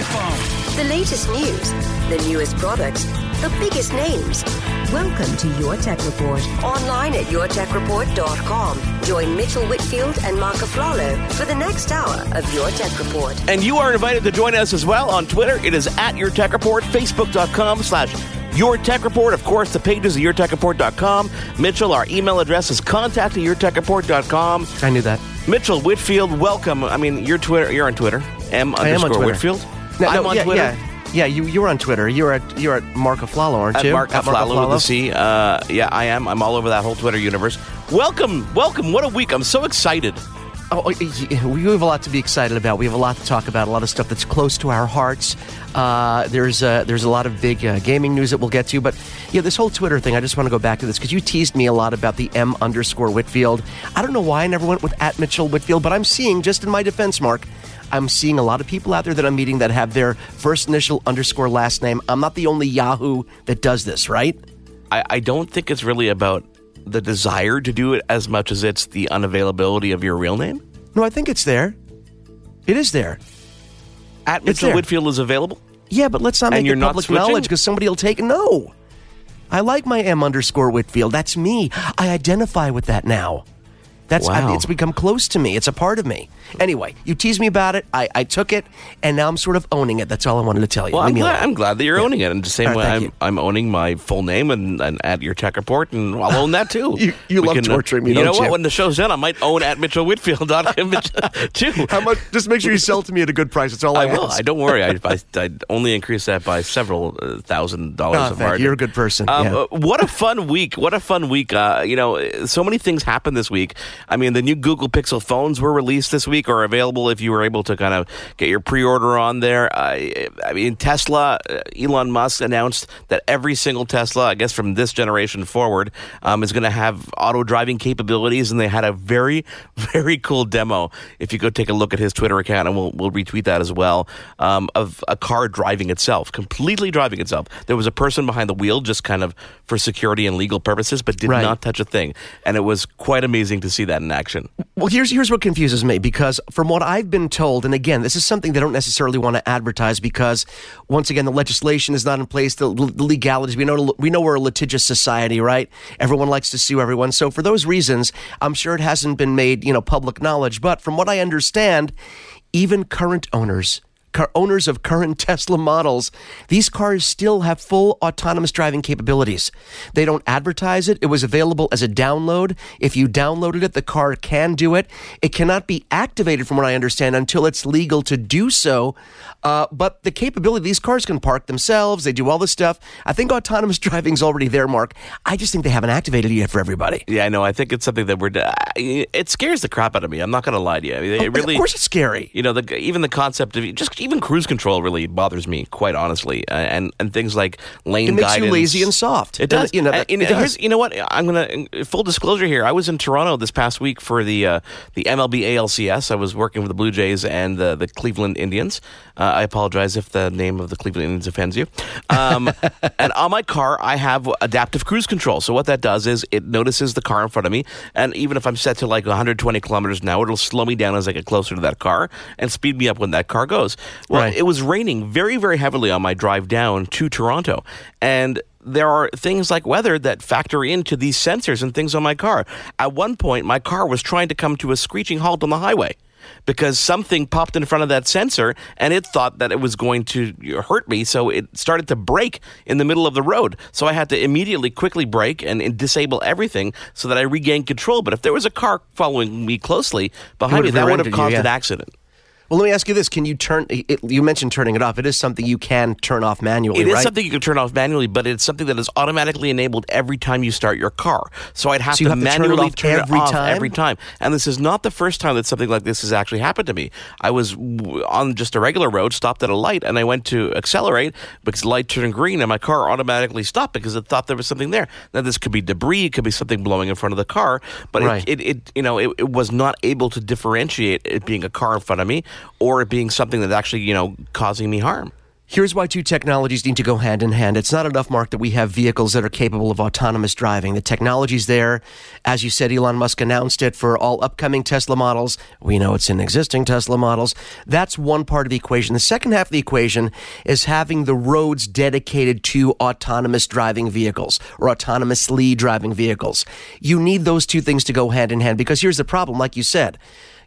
iPhone. The latest news, the newest products, the biggest names. Welcome to Your Tech Report. Online at yourtechreport.com. Join Mitchell Whitfield and Mark Aflalo for the next hour of Your Tech Report. And you are invited to join us as well on Twitter. It is at Your Tech Report, Facebook.com slash your Tech Report. Of course, the page is at yourtechreport.com. Mitchell, our email address is contact at yourtechreport.com. I knew that. Mitchell Whitfield, welcome. I mean, you're Twitter. You're on Twitter. M I am on underscore Twitter. Whitfield. No, I'm no, on yeah, Twitter. Yeah, yeah you, you're on Twitter. You're at you're at Mark Aflalo, aren't At you? Mark At Aflalo with the C. Uh, yeah, I am. I'm all over that whole Twitter universe. Welcome, welcome. What a week. I'm so excited. Oh, we have a lot to be excited about. We have a lot to talk about. A lot of stuff that's close to our hearts. Uh, there's uh, there's a lot of big uh, gaming news that we'll get to. But yeah, this whole Twitter thing. I just want to go back to this because you teased me a lot about the M underscore Whitfield. I don't know why I never went with at Mitchell Whitfield, but I'm seeing just in my defense, Mark. I'm seeing a lot of people out there that I'm meeting that have their first initial underscore last name. I'm not the only Yahoo that does this, right? I, I don't think it's really about the desire to do it as much as it's the unavailability of your real name. No, I think it's there. It is there. At Mitchell there. Whitfield is available. Yeah, but let's not make it public knowledge because somebody will take it. No. I like my M underscore Whitfield. That's me. I identify with that now. That's I- it's become close to me. It's a part of me. Anyway, you teased me about it. I, I took it, and now I'm sort of owning it. That's all I wanted to tell you. Well, I'm glad. I'm glad that you're owning it. And the same right, way I'm, you. I'm owning my full name and, and at your tech report, and I'll own that too. You- you We love uh, torturing me, You know what? you? When the show's done, I might own at Mitchell Whitfield too. How much? Just make sure you sell to me at a good price. That's all I, I will. I don't worry. I, I, I only increase that by several uh, thousand dollars. Oh, of you. margin. You're a good person. Um, Yeah. uh, what a fun week! What a fun week! Uh, you know, so many things happened this week. I mean, the new Google Pixel phones were released this week, or available if you were able to kind of get your pre-order on there. I, I mean, Tesla, uh, Elon Musk announced that every single Tesla, I guess from this generation forward, um, is going to have auto driving capabilities, and they had a very, very cool demo. If you go take a look at his Twitter account, and we'll we'll retweet that as well, um, of a car driving itself, completely driving itself. There was a person behind the wheel, just kind of for security and legal purposes, but did Right. not touch a thing, and it was quite amazing to see that in action. Well, here's here's what confuses me because from what I've been told, and again, this is something they don't necessarily want to advertise because once again, the legislation is not in place, the, the legalities. We know we know we're a litigious society, right? Everyone likes to sue everyone, so for those reasons, I'm sure it hasn't been made you know public knowledge. But from what I understand, even current owners. Car owners of current Tesla models, these cars still have full autonomous driving capabilities. They don't advertise it. It was available as a download. If you downloaded it, the car can do it. It cannot be activated, from what I understand, until it's legal to do so. Uh, but the capability, these cars can park themselves. They do all this stuff. I think autonomous driving's already there, Mark. I just think they haven't activated it yet for everybody. Yeah, I know. I think it's something that we're. It scares the crap out of me. I'm not going to lie to you. I mean, it really. of course, it's scary. You know, the, even the concept of just even cruise control really bothers me, quite honestly, uh, and and things like lane It makes you lazy and soft. It does. You know, that- and does. you know what? I'm gonna full disclosure here. I was in Toronto this past week for the uh, the MLB ALCS. I was working with the Blue Jays and the, the Cleveland Indians. Uh, I apologize if the name of the Cleveland Indians offends you. Um, and on my car, I have adaptive cruise control. So what that does is it notices the car in front of me, and even if I'm set to like 120 kilometers an hour, it'll slow me down as I get closer to that car and speed me up when that car goes. Well, Right. it was raining very, very heavily on my drive down to Toronto, and there are things like weather that factor into these sensors and things on my car. At one point, my car was trying to come to a screeching halt on the highway. because something popped in front of that sensor and it thought that it was going to hurt me. So it started to brake in the middle of the road. So I had to immediately quickly brake and, and disable everything so that I regained control. But if there was a car following me closely behind me, that would have caused you, yeah. an accident. Well, let me ask you this: Can you turn? It, you mentioned turning it off. It is something you can turn off manually. It is right? something you can turn off manually, but it's something that is automatically enabled every time you start your car. So I'd have So to have to turn it off turn it every off time? every time. And this is not the first time that something like this has actually happened to me. I was on just a regular road, stopped at a light, and I went to accelerate because the light turned green, and my car automatically stopped because it thought there was something there. Now this could be debris, it could be something blowing in front of the car, but Right. it, it, it, you know, it, it was not able to differentiate it being a car in front of me or it being something that's actually, you know, causing me harm. Here's why two technologies need to go hand in hand. It's not enough, Mark, that we have vehicles that are capable of autonomous driving. The technology's there. As you said, Elon Musk announced it for all upcoming Tesla models. We know it's in existing Tesla models. That's one part of the equation. The second half of the equation is having the roads dedicated to autonomous driving vehicles or autonomously driving vehicles. You need those two things to go hand in hand because here's the problem, like you said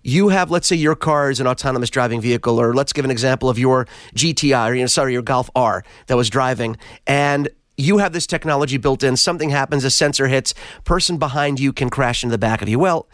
you have, let's say, your car is an autonomous driving vehicle, or let's give an example of your GTI, or you know, sorry, your Golf R that was driving, and you have this technology built in. Something happens, a sensor hits, person behind you can crash into the back of you. Well.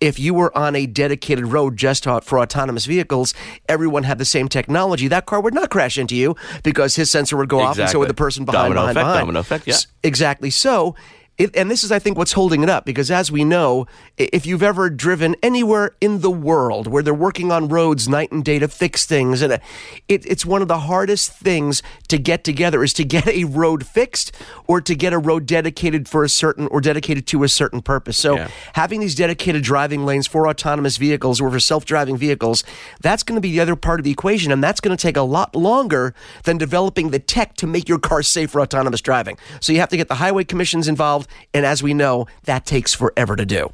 If you were on a dedicated road just for autonomous vehicles, everyone had the same technology. That car would not crash into you because his sensor would go off, and so would the person behind. Domino behind, effect, behind. domino effect, yeah. Exactly. So, it, and this is, I think, what's holding it up because, as we know, if you've ever driven anywhere in the world where they're working on roads night and day to fix things, and uh, it, it's one of the hardest things to get together is to get a road fixed or to get a road dedicated for a certain or dedicated to a certain purpose. So, Yeah. having these dedicated driving lanes for autonomous vehicles or for self-driving vehicles, that's going to be the other part of the equation, and that's going to take a lot longer than developing the tech to make your car safe for autonomous driving. So you have to get the highway commissions involved, and as we know, that takes forever to do.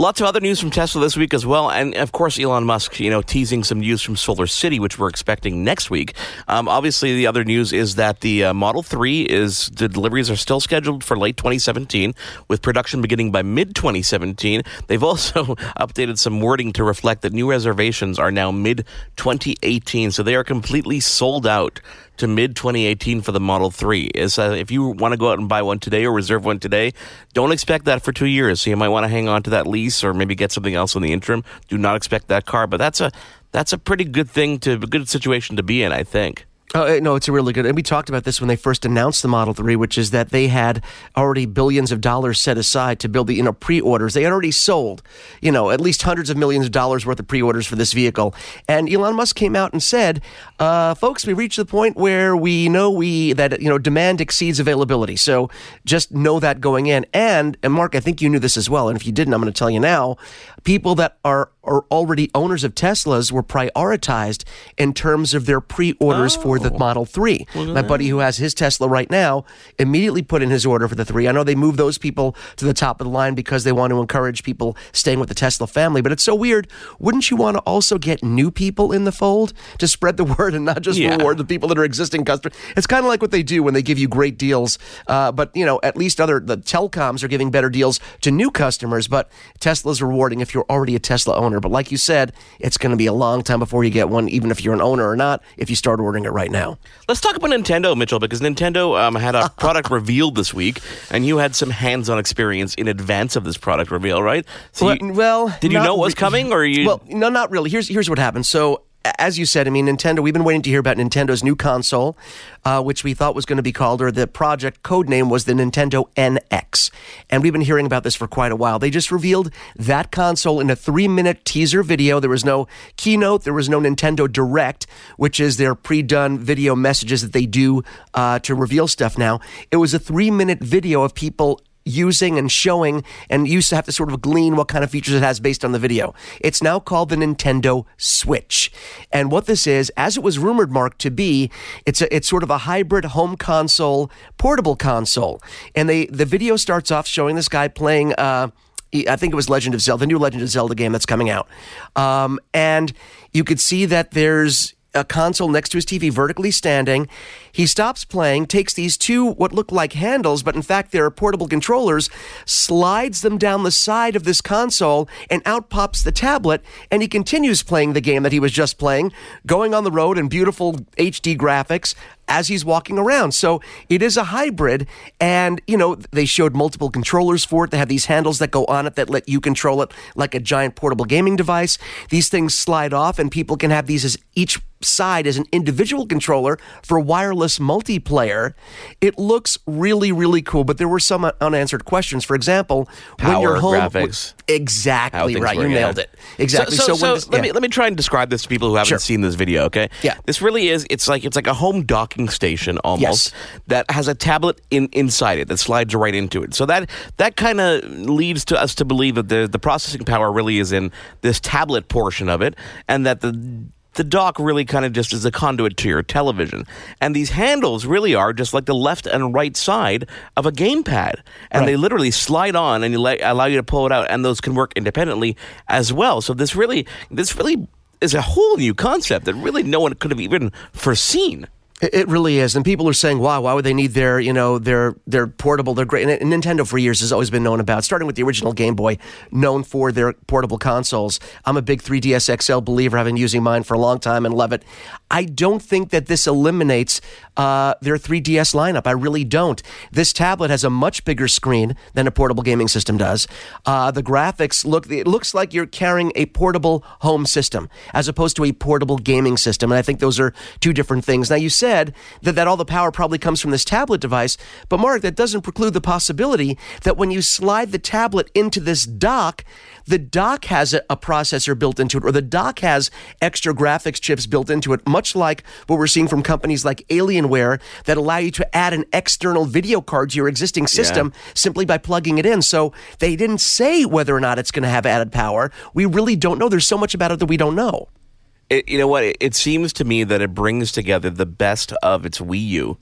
Lots of other news from Tesla this week as well, and of course Elon Musk, you know, teasing some news from Solar City, which we're expecting next week. Um, obviously, the other news is that the uh, Model Three is the deliveries are still scheduled for late 2017, with production beginning by mid 2017. They've also updated some wording to reflect that new reservations are now mid 2018, so they are completely sold out to mid 2018 for the Model 3. Is uh, if you want to go out and buy one today or reserve one today, don't expect that for 2 years. So you might want to hang on to that lease or maybe get something else in the interim. Do not expect that car, but that's a that's a pretty good thing to a good situation to be in, I think. Oh, uh, no, it's a really good. And we talked about this when they first announced the Model 3, which is that they had already billions of dollars set aside to build the, you know, pre-orders. They had already sold, you know, at least hundreds of millions of dollars worth of pre-orders for this vehicle. And Elon Musk came out and said, uh, folks, we reached the point where we know we, that, you know, demand exceeds availability. So just know that going in. And, and Mark, I think you knew this as well. And if you didn't, I'm going to tell you now, people that are, are already owners of Teslas were prioritized in terms of their pre-orders for the Model 3. My buddy who has his Tesla right now immediately put in his order for the 3. I know they move those people to the top of the line because they want to encourage people staying with the Tesla family, but it's so weird. Wouldn't you want to also get new people in the fold to spread the word and not just Yeah. reward the people that are existing customers? It's kind of like what they do when they give you great deals, uh, but you know, at least other the telecoms are giving better deals to new customers, but Tesla's rewarding if you're already a Tesla owner. But like you said, it's going to be a long time before you get one, even if you're an owner or not, if you start ordering it right now. Let's talk about Nintendo, Mitchell, because Nintendo um, had a product revealed this week, and you had some hands-on experience in advance of this product reveal, right? So well, you- well, did you know it was coming, or you? Well, no, not really. Here's here's what happened. So. As you said, I mean, Nintendo, we've been waiting to hear about Nintendo's new console, uh, which we thought was going to be called, or the project code name was the Nintendo NX. And we've been hearing about this for quite a while. They just revealed that console in a three minute teaser video. There was no keynote, there was no Nintendo Direct, which is their pre done video messages that they do uh, to reveal stuff now. It was a three minute video of people using and showing, and you have to sort of glean what kind of features it has based on the video. It's now called the Nintendo Switch. And what this is, as it was rumored, Mark, to be, it's a, it's sort of a hybrid home console, portable console. And they the video starts off showing this guy playing uh I think it was Legend of Zelda, the new Legend of Zelda game that's coming out. Um, and you could see that there's a console next to his TV, vertically standing. He stops playing, takes these two, what look like handles, but in fact they're portable controllers, slides them down the side of this console, and out pops the tablet. And he continues playing the game that he was just playing, going on the road in beautiful HD graphics as he's walking around. So it is a hybrid. And, you know, they showed multiple controllers for it. They have these handles that go on it that let you control it like a giant portable gaming device. These things slide off, and people can have these as each side as an individual controller for wireless multiplayer. It looks really, really cool, but there were some unanswered questions. For example, Power, when you're home, graphics. exactly right, you yeah. nailed it. Exactly. So, so, when so this- let yeah. me let me try and describe this to people who haven't Sure. seen this video. Okay. Yeah. This really is. It's like it's like a home docking station almost Yes. that has a tablet in inside it that slides right into it. So that that kind of leads to us to believe that the the processing power really is in this tablet portion of it, and that the the dock really kind of just is a conduit to your television. And these handles really are just like the left and right side of a gamepad. And they literally slide on and you let, allow you to pull it out and those can work independently as well. So this really this really is a whole new concept that really no one could have even foreseen. It really is, and people are saying, "Wow, why would they need their, you know, their their portable? They're great." And Nintendo for years has always been known about, starting with the original Game Boy, known for their portable consoles. I'm a big 3DS XL believer. I've been using mine for a long time and love it. I don't think that this eliminates uh, their 3DS lineup. I really don't. This tablet has a much bigger screen than a portable gaming system does. Uh, the graphics look. It looks like you're carrying a portable home system as opposed to a portable gaming system, and I think those are two different things. Now, you said that, that all the power probably comes from this tablet device, but Mark, that doesn't preclude the possibility that when you slide the tablet into this dock, the dock has a, a processor built into it, or the dock has extra graphics chips built into it, much like what we're seeing from companies like Alienware that allow you to add an external video card to your existing system simply by plugging it in. So they didn't say whether or not it's going to have added power. We really don't know. There's so much about it that we don't know. It, you know what? It, it seems to me that it brings together the best of its Wii U.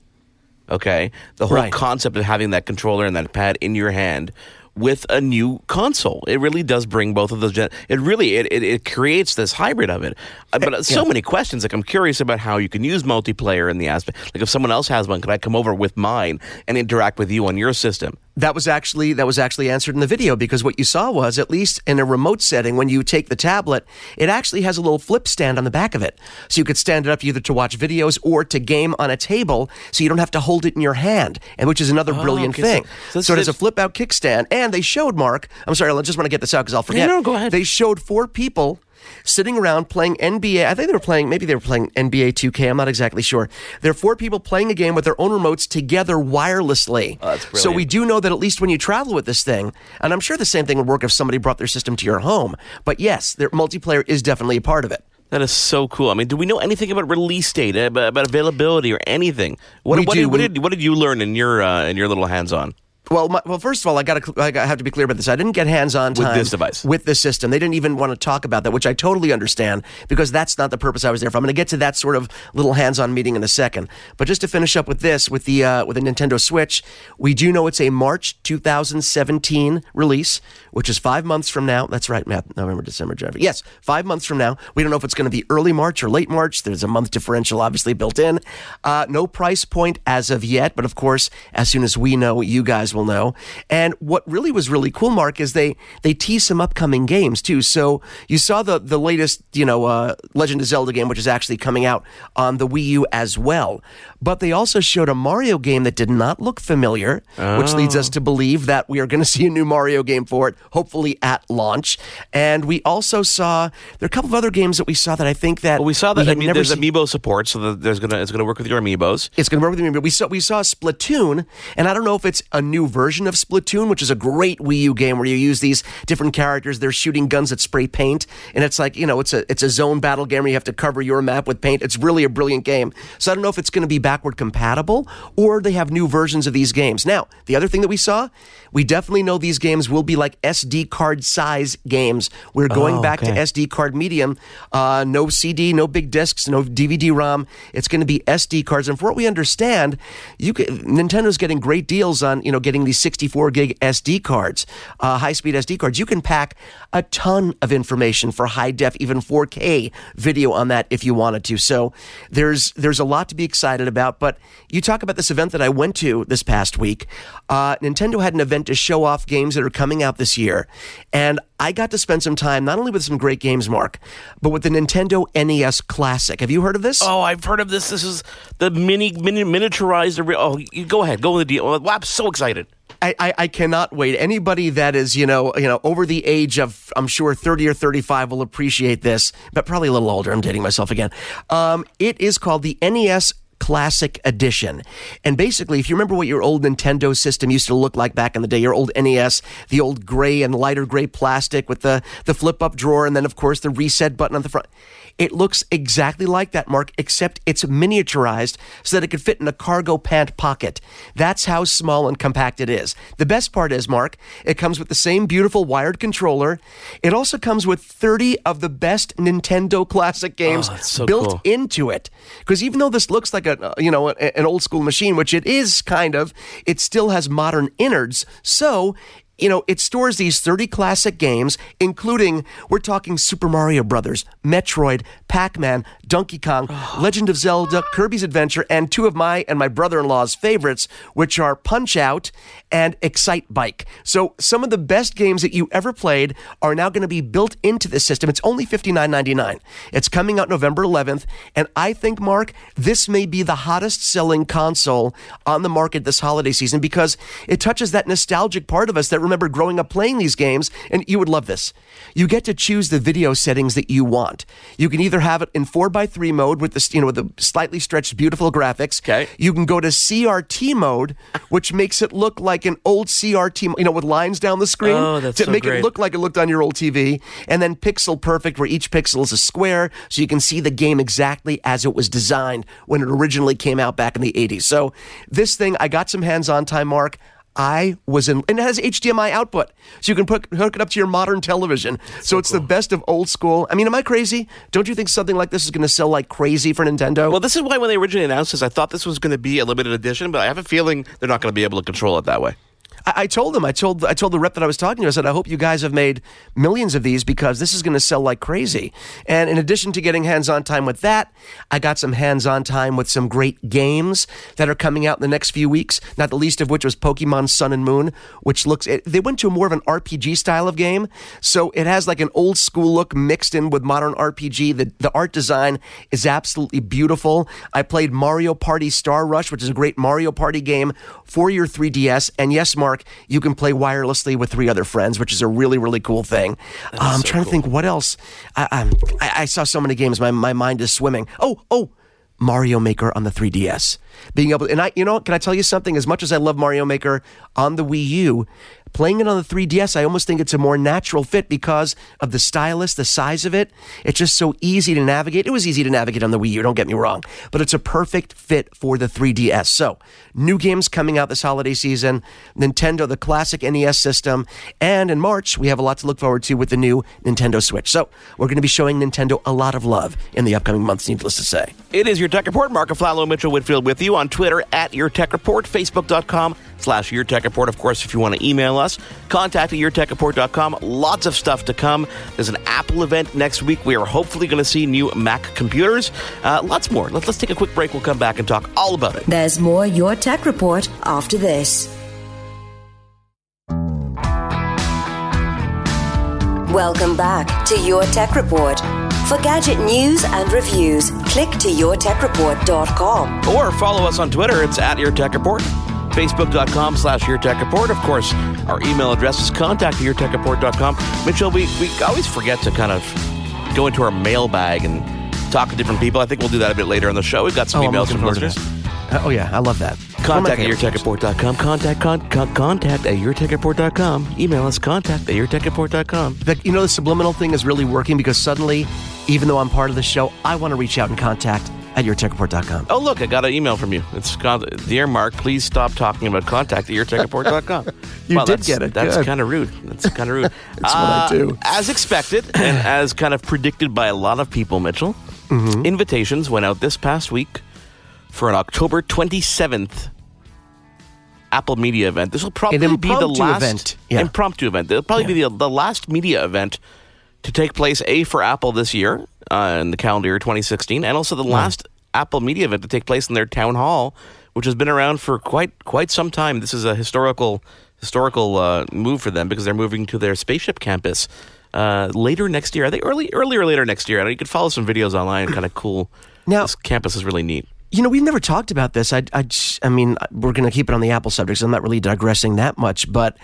Okay, the whole Right. concept of having that controller and that pad in your hand with a new console. It really does bring both of those. Gen- it really it, it, it creates this hybrid of it. Uh, But uh, so many questions. Like I'm curious about how you can use multiplayer in the aspect. Like if someone else has one, could I come over with mine and interact with you on your system? That was actually that was actually answered in the video because what you saw was at least in a remote setting when you take the tablet, it actually has a little flip stand on the back of it, so you could stand it up either to watch videos or to game on a table, so you don't have to hold it in your hand, and which is another oh, brilliant okay, thing. so So, it's- it has a flip out kickstand, and they showed Mark. I'm sorry, I just want to get this out because I'll forget. no, go ahead. They showed four people sitting around playing NBA. I think they were playing, maybe they were playing NBA 2K. I'm not exactly sure. There are four people playing a game with their own remotes together wirelessly. Oh, that's so we do know that at least when you travel with this thing, and I'm sure the same thing would work if somebody brought their system to your home. But yes, their multiplayer is definitely a part of it. That is so cool. I mean, do we know anything about release date, about, about availability, or anything? What, what, did, what did what did you learn in your uh, in your little hands on? Well, my, well, first of all, I got to I have to be clear about this. I didn't get hands-on time With this device. with this system. They didn't even want to talk about that, which I totally understand because that's not the purpose I was there for. I'm going to get to that sort of little hands-on meeting in a second. But just to finish up with this, with the uh, with the Nintendo Switch, we do know it's a March 2017 release, which is five months from now. That's right, Matt. November, December, January. Yes, five months from now. We don't know if it's going to be early March or late March. There's a month differential, obviously built in. Uh, no price point as of yet, but of course, as soon as we know, you guys will know. And what really was really cool, Mark, is they they tease some upcoming games too. So you saw the the latest, you know, uh, Legend of Zelda game, which is actually coming out on the Wii U as well. But they also showed a Mario game that did not look familiar, which leads us to believe that we are going to see a new Mario game for it, hopefully at launch. And we also saw there are a couple of other games that we saw that I think that Well, we saw that. I mean, never there's seen- amiibo support, so that there's gonna it's gonna work with your amiibos. it's going to work with but we saw we saw Splatoon, and I don't know if it's a new version of Splatoon, which is a great Wii U game where you use these different characters. They're shooting guns that spray paint, and it's like you know, it's a it's a zone battle game where you have to cover your map with paint. It's really a brilliant game. So I don't know if it's going to be backward compatible or they have new versions of these games. Now, the other thing that we saw, we definitely know these games will be like SD card size games. We're going Oh, back to. SD card medium. Uh, no CD, no big discs, no DVD ROM. It's going to be SD cards. And for what we understand, you can, Nintendo's getting great deals on you know getting these 64 gig SD cards, uh, high speed SD cards. You can pack a ton of information for high def, even 4K video on that if you wanted to. So there's there's a lot to be excited about. But you talk about this event that I went to this past week. Uh, Nintendo had an event to show off games that are coming out this year, and I got to spend some time not only with some great games, Mark, but with the Nintendo NES Classic. Have you heard of this? Oh, I've heard of this. This is the mini, mini miniaturized. Oh, you go ahead, go with the deal. Well, I'm so excited. I, I, I, cannot wait. Anybody that is, you know, you know, over the age of, I'm sure, 30 or 35 will appreciate this, but probably a little older. I'm dating myself again. Um, it is called the NES Classic Edition. And basically, if you remember what your old Nintendo system used to look like back in the day, your old NES, the old gray and lighter gray plastic with the, the flip up drawer, and then, of course, the reset button on the front. It looks exactly like that, Mark, except it's miniaturized so that it could fit in a cargo pant pocket. That's how small and compact it is. The best part is, Mark, it comes with the same beautiful wired controller. It also comes with 30 of the best Nintendo classic oh, games oh, so built cool. into it. Because even though this looks like a uh, you know an old school machine, which it is kind of, it still has modern innards. So you know, it stores these 30 classic games, including, we're talking Super Mario Brothers, Metroid, Pac Man, Donkey Kong, oh. Legend of Zelda, Kirby's Adventure, and two of my and my brother in law's favorites, which are Punch Out and Excite Bike. So, some of the best games that you ever played are now going to be built into this system. It's only $59.99. It's coming out November 11th, and I think, Mark, this may be the hottest selling console on the market this holiday season because it touches that nostalgic part of us that remember growing up playing these games, and you would love this. You get to choose the video settings that you want. You can either have it in 4x3 mode with the, you know, with the slightly stretched, beautiful graphics. Okay. You can go to CRT mode, which makes it look like an old CRT, you know, with lines down the screen Oh, that's to so make great. it look like it looked on your old TV. And then Pixel Perfect, where each pixel is a square, so you can see the game exactly as it was designed when it originally came out back in the 80s. So this thing, I got some hands-on time, Mark. I was in, and it has HDMI output, so you can put hook it up to your modern television. So, it's the best of old school. I mean, am I crazy? Don't you think something like this is going to sell like crazy for Nintendo? Well, this is why when they originally announced this, I thought this was going to be a limited edition, but I have a feeling they're not going to be able to control it that way. I, told them, I told, I told the rep that I was talking to, I said, I hope you guys have made millions of these because this is going to sell like crazy. And in addition to getting hands-on time with that, I got some hands-on time with some great games that are coming out in the next few weeks. Not the least of which was Pokemon Sun and Moon, which looks. It, they went to more of an RPG style of game, so it has like an old school look mixed in with modern RPG. The the art design is absolutely beautiful. I played Mario Party Star Rush, which is a great Mario Party game for your 3DS. And yes, Mark, you can play wirelessly with three other friends, which is a really really cool thing. Uh, I'm trying to think what else. I, I'm- I, I saw so many games. My my mind is swimming. Oh oh. Mario Maker on the 3DS. Being able, and I, you know, can I tell you something? As much as I love Mario Maker on the Wii U, playing it on the 3DS, I almost think it's a more natural fit because of the stylus, the size of it. It's just so easy to navigate. It was easy to navigate on the Wii U, don't get me wrong, but it's a perfect fit for the 3DS. So, new games coming out this holiday season Nintendo, the classic NES system, and in March, we have a lot to look forward to with the new Nintendo Switch. So, we're going to be showing Nintendo a lot of love in the upcoming months, needless to say. It is your Tech Report. Mark Aflalo, Mitchell Whitfield with you on Twitter at Your Tech Report, Facebook.com slash Your Tech Report. Of course, if you want to email us, contact at YourTechReport.com. Lots of stuff to come. There's an Apple event next week. We are hopefully going to see new Mac computers. Uh, lots more. Let's, let's take a quick break. We'll come back and talk all about it. There's more Your Tech Report after this. Welcome back to Your Tech Report. For gadget news and reviews, click to yourtechreport.com. Or follow us on Twitter. It's at Your Tech Report. Facebook.com slash Your Tech Report. Of course, our email address is contact at YourTechReport.com. Mitchell, we, we always forget to kind of go into our mailbag and talk to different people. I think we'll do that a bit later in the show. We've got some Oh, emails from listeners. Uh, oh yeah, I love that. Contact at One of my favorites. yourtechreport.com. Contact, con, con, contact at yourtechreport.com. Email us contact at yourtechreport.com. The, you know, the subliminal thing is really working because suddenly, even though I'm part of the show, I want to reach out and contact at yourtechreport.com. Oh, look, I got an email from you. It's called, Dear Mark, please stop talking about contact at yourtechreport.com. You well, did get it. That's kind of rude. That's kind of rude. That's what I do. As expected and as kind of predicted by a lot of people, Mitchell, Mm-hmm. invitations went out this past week for an October 27th Apple Media event. This will probably be the last event. Yeah. impromptu event. It'll probably be the, the last media event to take place. A for Apple this year uh, in the calendar year 2016, and also the last Apple Media event to take place in their town hall, which has been around for quite quite some time. This is a historical historical uh, move for them because they're moving to their spaceship campus. Uh, later next year, I think early, early or later next year. I know you could follow some videos online. Kind of cool. Now- this campus is really neat. You know, we've never talked about this. I, I, I mean, we're going to keep it on the Apple subject. So I'm not really digressing that much, but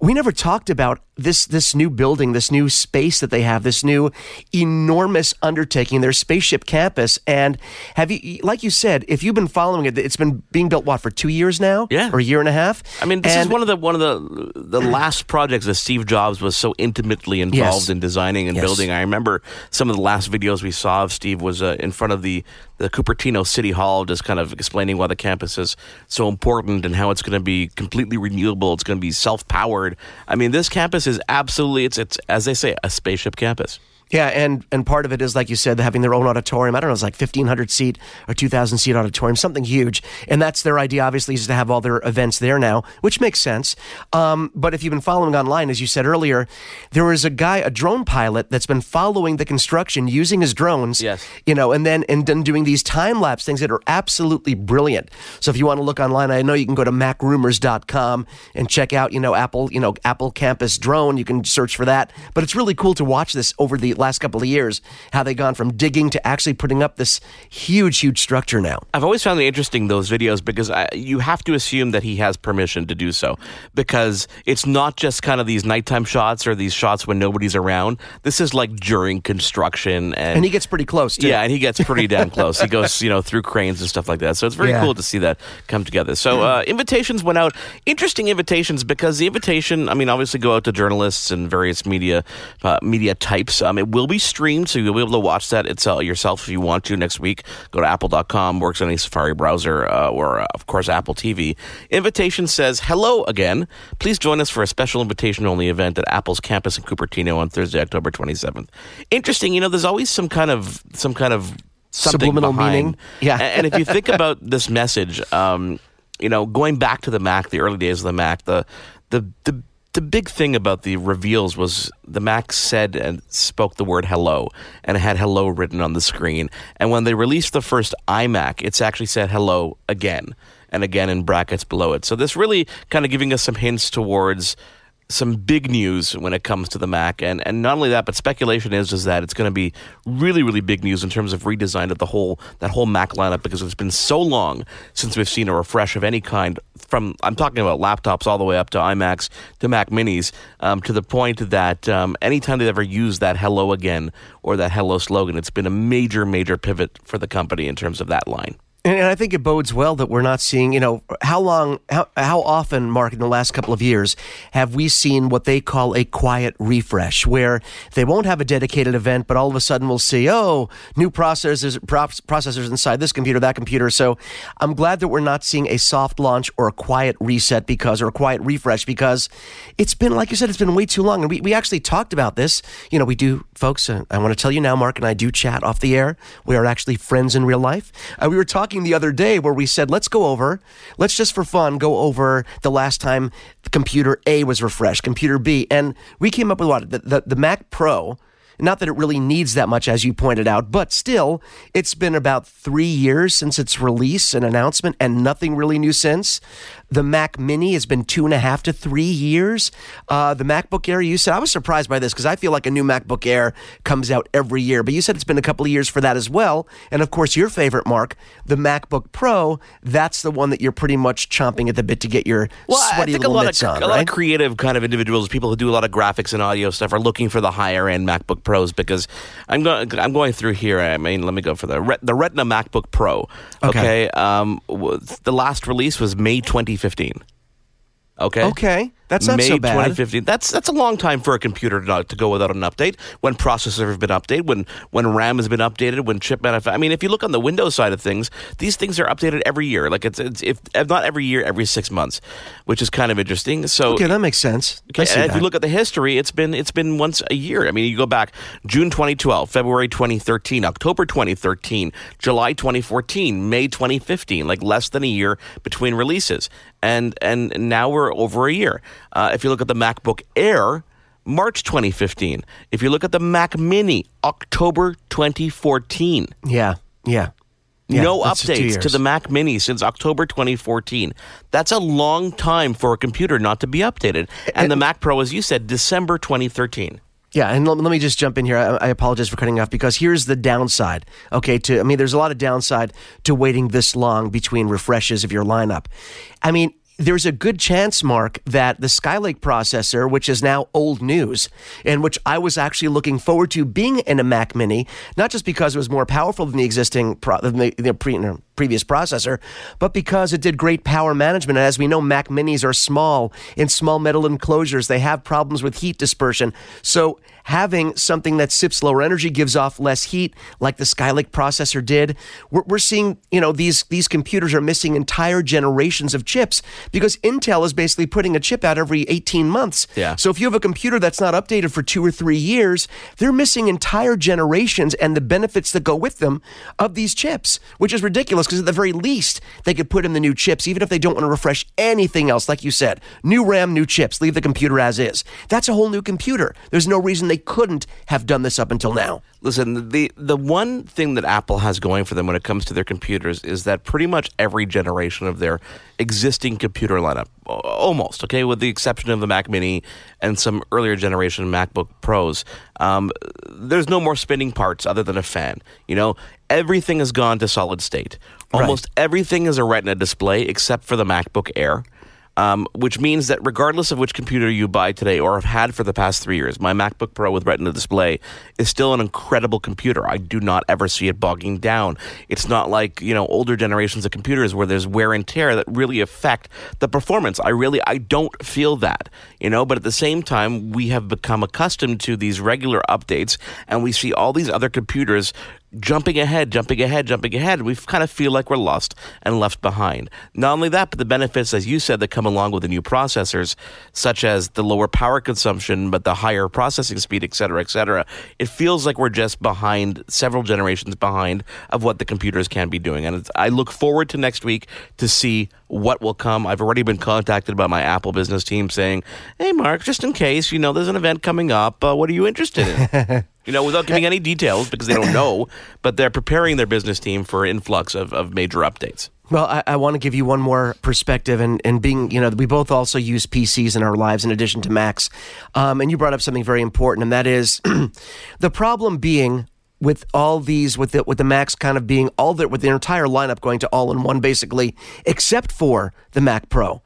we never talked about this this new building, this new space that they have, this new enormous undertaking, their spaceship campus. And have you, like you said, if you've been following it, it's been being built what for two years now, Yeah. or a year and a half. I mean, this is one of the one of the the last projects that Steve Jobs was so intimately involved Yes. in designing and Yes. building. I remember some of the last videos we saw of Steve was uh, in front of the the Cupertino City Hall, just kind of explaining why the campus is so important and how it's going to be completely renewable. It's going to be self powered. I mean, this campus is absolutely it's it's as they say a spaceship campus. Yeah, and and part of it is like you said, having their own auditorium. I don't know, it's like fifteen hundred seat or two thousand seat auditorium, something huge. And that's their idea. Obviously, is to have all their events there now, which makes sense. Um, but if you've been following online, as you said earlier, there is a guy, a drone pilot, that's been following the construction using his drones. Yes. you know, and then and then doing these time lapse things that are absolutely brilliant. So if you want to look online, I know you can go to macrumors.com and check out, you know, Apple, you know, Apple Campus drone. You can search for that. But it's really cool to watch this over the last couple of years, how they've gone from digging to actually putting up this huge, huge structure now. I've always found it interesting those videos because I, you have to assume that he has permission to do so because it's not just kind of these nighttime shots or these shots when nobody's around. This is like during construction and, And he gets pretty close too. yeah, and he gets pretty damn close. He goes, you know, through cranes and stuff like that. So it's very Yeah. cool to see that come together. So uh, invitations went out, interesting invitations because the invitation, I mean, obviously go out to journalists and various media uh, media types. Um, it will be streamed, so you'll be able to watch that itself yourself if you want to next week. Go to apple.com, works on any Safari browser, uh, or uh, of course Apple TV. Invitation says, "Hello again. Please join us for a special invitation only event at Apple's campus in Cupertino on Thursday, October 27th." Interesting, you know, there's always some kind of some kind of something Subliminal behind. meaning. Yeah. And if you think about this message, um, you know, going back to the Mac, the early days of the Mac, the the the the big thing about the reveals was the Mac said and spoke the word hello and it had hello written on the screen. And when they released the first iMac, it's actually said hello again and again in brackets below it. So this really kind of giving us some hints towards some big news when it comes to the Mac, and and not only that, but speculation is is that it's going to be really really big news in terms of redesign of the whole that whole Mac lineup because it's been so long since we've seen a refresh of any kind. From I'm talking about laptops all the way up to iMacs to Mac Minis, um, to the point that um, anytime they've ever used that "Hello again" or that "Hello" slogan, it's been a major major pivot for the company in terms of that line. And, I think it bodes well that we're not seeing, you know, how long, how, how often, Mark, in the last couple of years, have we seen what they call a quiet refresh, where they won't have a dedicated event, but all of a sudden we'll see, oh, new processors, processors inside this computer, that computer. So I'm glad that we're not seeing a soft launch or a quiet reset because, or a quiet refresh because it's been, like you said, it's been way too long. And we, we actually talked about this. You know, we do, folks, uh, I want to tell you now, Mark and I do chat off the air. We are actually friends in real life. Uh, we were talking the other day where we said, let's go over, let's just for fun go over the last time computer A was refreshed, computer B. And we came up with what? The, the, the Mac Pro. Not that it really needs that much, as you pointed out, but still, it's been about three years since its release and announcement, and nothing really new since. The Mac Mini has been two and a half to three years. Uh, the MacBook Air, you said, I was surprised by this because I feel like a new MacBook Air comes out every year, but you said it's been a couple of years for that as well. And of course, your favorite, Mark, the MacBook Pro, that's the one that you're pretty much chomping at the bit to get your Well, I sweaty think a little lot mitts of on, a lot of creative kind of individuals, people who do a lot of graphics and audio stuff, are looking for the higher end MacBook Pros because I'm going I'm going through here. I mean, let me go for the Ret- the Retina MacBook Pro. Okay. Okay, um, w- the last release was May 2015. Okay. Okay. That's not May so bad. 2015. That's that's a long time for a computer to, to go without an update. When processors have been updated, when when RAM has been updated, when chip manufacturing. I mean, if you look on the Windows side of things, these things are updated every year. Like it's, it's if, if not every year, every six months, which is kind of interesting. So Okay, that makes sense. Okay, if that. you look at the history, it's been it's been once a year. I mean, you go back June 2012, February 2013, October 2013, July 2014, May 2015, like less than a year between releases. And and now we're over a year. Uh, if you look at the MacBook Air, March 2015. If you look at the Mac Mini, October 2014. Yeah, yeah. Yeah, no that's just two updates to the Mac Mini since October 2014. That's a long time for a computer not to be updated. And the Mac Pro, as you said, December 2013. Yeah, and let, me just jump in here. I, apologize for cutting off because here's the downside. Okay, to I mean, there's a lot of downside to waiting this long between refreshes of your lineup. I mean, there's a good chance, Mark, that the Skylake processor, which is now old news, and which I was actually looking forward to being in a Mac Mini, not just because it was more powerful than the existing pro, than the, the pre, previous processor, but because it did great power management. And as we know, Mac Minis are small in small metal enclosures. They have problems with heat dispersion. So having something that sips lower energy gives off less heat, like the Skylake processor did, we're, we're seeing you know these these computers are missing entire generations of chips because Intel is basically putting a chip out every 18 months. Yeah. So if you have a computer that's not updated for two or three years, they're missing entire generations and the benefits that go with them of these chips, which is ridiculous because at the very least they could put in the new chips, even if they don't want to refresh anything else. Like you said, new RAM, new chips, leave the computer as is. That's a whole new computer. There's no reason they couldn't have done this up until now. Listen, the the one thing that Apple has going for them when it comes to their computers is that pretty much every generation of their existing computer lineup, almost okay, with the exception of the Mac Mini and some earlier generation MacBook Pros, um, there's no more spinning parts other than a fan. You know, everything has gone to solid state. Almost everything is a Retina display except for the MacBook Air. Um, which means that regardless of which computer you buy today or have had for the past three years, my MacBook Pro with Retina display is still an incredible computer. I do not ever see it bogging down. It's not like you know older generations of computers where there's wear and tear that really affect the performance. I really I don't feel that you know. But at the same time, we have become accustomed to these regular updates, and we see all these other computers jumping ahead, jumping ahead, jumping ahead. We kind of feel like we're lost and left behind. Not only that, but the benefits, as you said, that come along with the new processors, such as the lower power consumption, but the higher processing speed, et cetera, et cetera. It feels like we're just behind, several generations behind of what the computers can be doing. And I look forward to next week to see what will come. I've already been contacted by my Apple business team saying, hey, Mark, just in case, you know, there's an event coming up. Uh, what are you interested in? you know, without giving any details because they don't know, but they're preparing their business team for influx of, of major updates. Well, I, I want to give you one more perspective, and, and being, you know, we both also use PCs in our lives in addition to Macs. Um, and you brought up something very important, and that is the problem being with all these, with the, with the Macs kind of being all that, with the entire lineup going to all in one basically, except for the Mac Pro.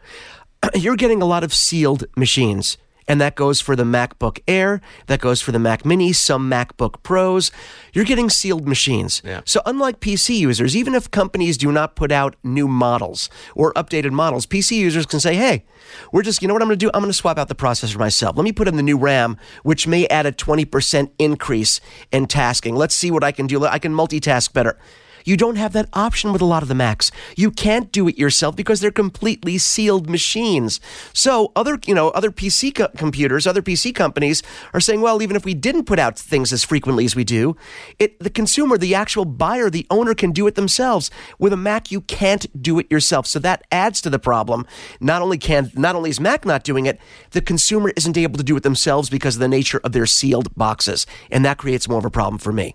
You're getting a lot of sealed machines. And that goes for the MacBook Air, that goes for the Mac Mini, some MacBook Pros. You're getting sealed machines. Yeah. So, unlike PC users, even if companies do not put out new models or updated models, PC users can say, hey, we're just, you know what I'm going to do? I'm going to swap out the processor myself. Let me put in the new RAM, which may add a 20% increase in tasking. Let's see what I can do. I can multitask better. You don't have that option with a lot of the Macs. You can't do it yourself because they're completely sealed machines. So other, you know, other PC co- computers, other PC companies are saying, well, even if we didn't put out things as frequently as we do, it the consumer, the actual buyer, the owner can do it themselves. With a Mac, you can't do it yourself. So that adds to the problem. Not only can not only is Mac not doing it, the consumer isn't able to do it themselves because of the nature of their sealed boxes, and that creates more of a problem for me.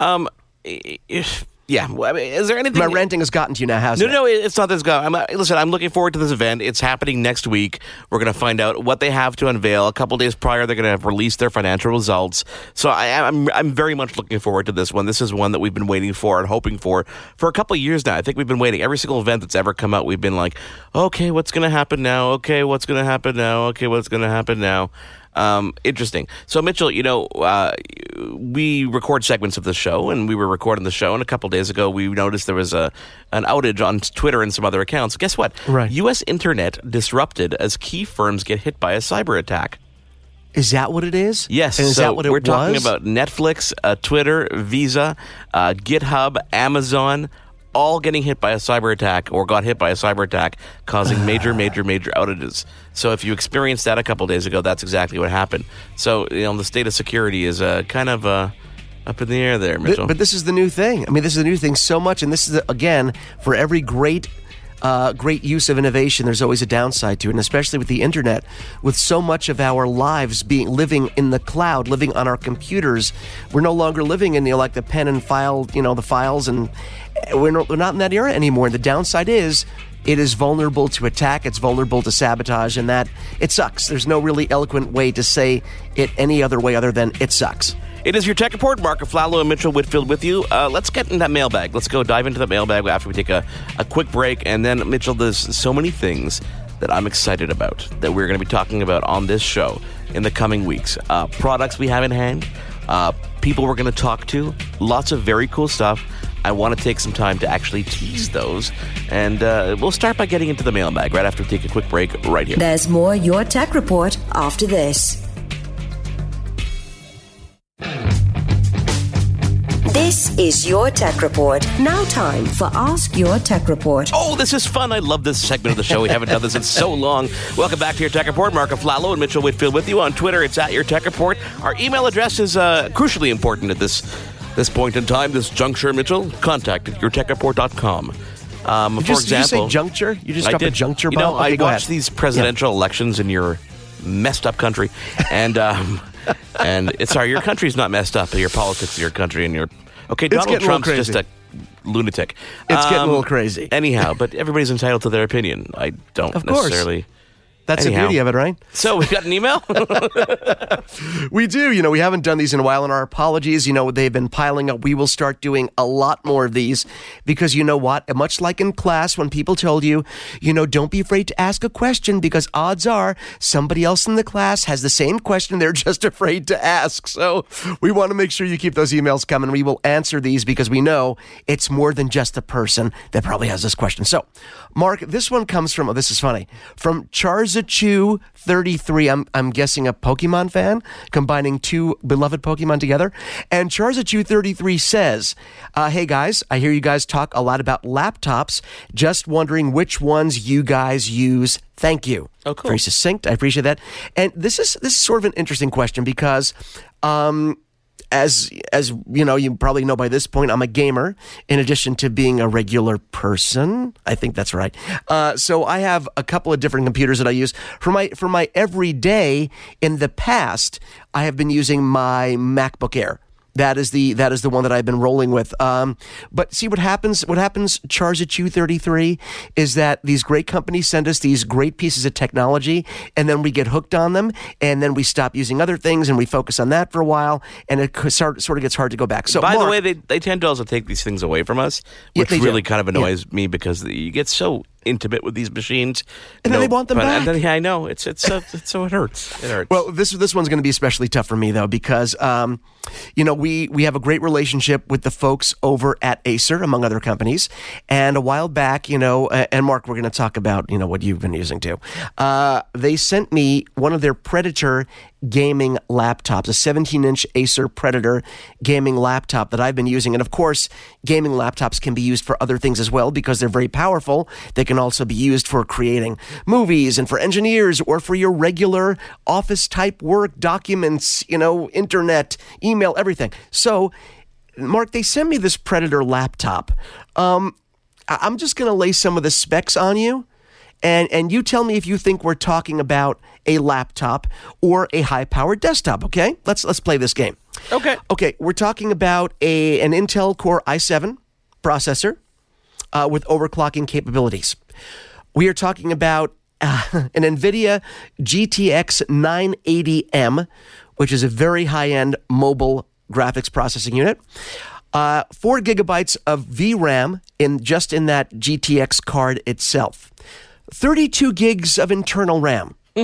Um, if, yeah, well, I mean, is there anything? My ranting has gotten to you now, hasn't No, it? no, it's not this guy. I'm, uh, listen, I'm looking forward to this event. It's happening next week. We're going to find out what they have to unveil. A couple days prior, they're going to have released their financial results. So I, I'm, I'm very much looking forward to this one. This is one that we've been waiting for and hoping for for a couple of years now. I think we've been waiting. Every single event that's ever come out, we've been like, okay, what's going to happen now? Okay, what's going to happen now? Okay, what's going to happen now? Um, interesting. So, Mitchell, you know, uh, we record segments of the show, and we were recording the show, and a couple days ago, we noticed there was a an outage on Twitter and some other accounts. Guess what? Right. U.S. internet disrupted as key firms get hit by a cyber attack. Is that what it is? Yes. And is so that what it we're was? talking about Netflix, uh, Twitter, Visa, uh, GitHub, Amazon, all getting hit by a cyber attack or got hit by a cyber attack, causing major, major, major outages. So if you experienced that a couple days ago, that's exactly what happened. So you know the state of security is uh, kind of uh, up in the air there, But, Mitchell. but this is the new thing. I mean, this is the new thing so much, and this is again for every great uh, great use of innovation, there's always a downside to it, and especially with the internet, with so much of our lives being living in the cloud, living on our computers, we're no longer living in know, like the pen and file, you know, the files, and we're not, we're not in that era anymore. And the downside is it is vulnerable to attack, it's vulnerable to sabotage, and that it sucks. There's no really eloquent way to say it any other way other than it sucks. It is your tech report. Mark Aflalo and Mitchell Whitfield with you. Uh, let's get in that mailbag. Let's go dive into the mailbag after we take a, a quick break. And then, Mitchell, there's so many things that I'm excited about that we're going to be talking about on this show in the coming weeks. Uh, products we have in hand, uh, people we're going to talk to, lots of very cool stuff. I want to take some time to actually tease those. And uh, we'll start by getting into the mailbag right after we take a quick break right here. There's more Your Tech Report after this. This is Your Tech Report. Now, time for Ask Your Tech Report. Oh, this is fun. I love this segment of the show. We haven't done this in so long. Welcome back to Your Tech Report. Mark Aflalo and Mitchell Whitfield with you on Twitter. It's at Your Tech Report. Our email address is uh, crucially important at this this point in time, this juncture, Mitchell. Contact at yourtechreport.com. Um, for you, you example, say juncture? You just I dropped a did. juncture You know. Okay, I watch ahead. these presidential elections in your messed up country, and um, and it's sorry, your country's not messed up. Your politics of your country and your okay. Donald a Trump's just a lunatic. It's getting a Um, little crazy. Anyhow, but everybody's entitled to their opinion. I don't Of course. That's Anyhow. the beauty of it, right? So we've got an email. We do. You know, we haven't done these in a while, and our apologies. You know, they've been piling up. We will start doing a lot more of these because you know what? Much like in class, when people told you, you know, don't be afraid to ask a question because odds are somebody else in the class has the same question they're just afraid to ask. So we want to make sure you keep those emails coming. We will answer these because we know it's more than just the person that probably has this question. So, Mark, this one comes from, oh, this is funny, from Charzachu33. I'm, I'm guessing a Pokemon fan, combining two beloved Pokemon together. And Charzachu33 says, uh, Hey guys, I hear you guys talk a lot about laptops. Just wondering which ones you guys use. Thank you. Oh, cool. Very succinct. I appreciate that. And this is this is sort of an interesting question because um, as as you know, you probably know by this point, I'm a gamer. In addition to being a regular person, I think that's right. Uh, so I have a couple of different computers that I use for my for my everyday. In the past, I have been using my MacBook Air. That is the that is the one that I've been rolling with. Um, but see what happens. What happens? Charzachu thirty three is that these great companies send us these great pieces of technology, and then we get hooked on them, and then we stop using other things, and we focus on that for a while, and it sort sort of gets hard to go back. So, By the way, they, they tend to also take these things away from us, Yeah, which do. really kind of Yeah. annoys me because you get so intimate with these machines, And then they want them but- back. And then, yeah, I know it's it's so, it's so it hurts. It hurts. Well, this this one's going to be especially tough for me though because um, you know we we have a great relationship with the folks over at Acer, among other companies. And a while back, you know, uh, and Mark, we're going to talk about you know what you've been using too. Uh, they sent me one of their Predator gaming laptops, a 17 inch Acer Predator gaming laptop that I've been using. And of course, gaming laptops can be used for other things as well because they're very powerful. They can also be used for creating movies and for engineers or for your regular office type work, documents, you know, internet, email, everything. So, Mark, they sent me this Predator laptop. Um, I'm just going to lay some of the specs on you and and you tell me if you think we're talking about a laptop or a high powered desktop okay? Let's let's play this game. Okay. Okay we're talking about a an intel core i7 processor uh, with overclocking capabilities. We are talking about uh, an nvidia gtx 980m which is a very high end mobile graphics processing unit. Uh, four gigabytes of VRAM in just in that GTX card itself. 32 gigs of internal RAM.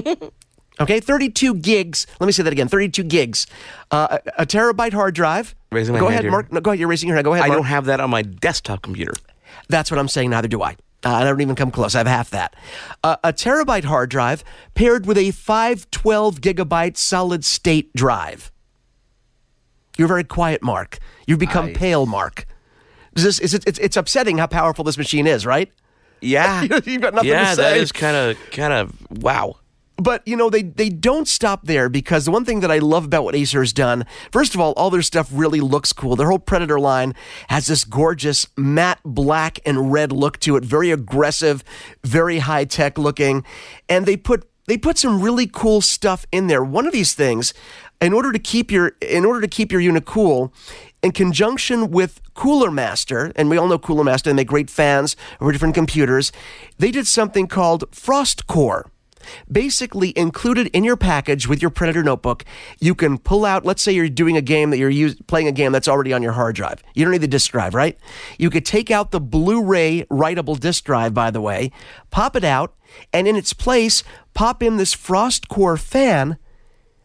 okay, 32 gigs. Let me say that again 32 gigs. Uh, a, a terabyte hard drive. Raising my go ahead, here. Mark. No, go ahead. You're raising your hand. Go ahead. I Mark. don't have that on my desktop computer. That's what I'm saying. Neither do I. Uh, I don't even come close. I have half that. Uh, a terabyte hard drive paired with a 512 gigabyte solid state drive. You're very quiet, Mark. You've become pale, Mark. Is this, is it, it's, it's upsetting how powerful this machine is, right? Yeah, You've got nothing yeah, to say. Yeah, that is kind of kind of wow. But you know they they don't stop there because the one thing that I love about what Acer has done, first of all, all their stuff really looks cool. Their whole Predator line has this gorgeous matte black and red look to it, very aggressive, very high tech looking, and they put they put some really cool stuff in there. One of these things, in order to keep your in order to keep your unit cool, in conjunction with Cooler Master, and we all know Cooler Master, they make great fans for different computers. They did something called Frost Core basically included in your package with your Predator notebook, you can pull out, let's say you're doing a game that you're use, playing a game that's already on your hard drive. You don't need the disk drive, right? You could take out the Blu-ray writable disk drive, by the way, pop it out, and in its place, pop in this Frost Core fan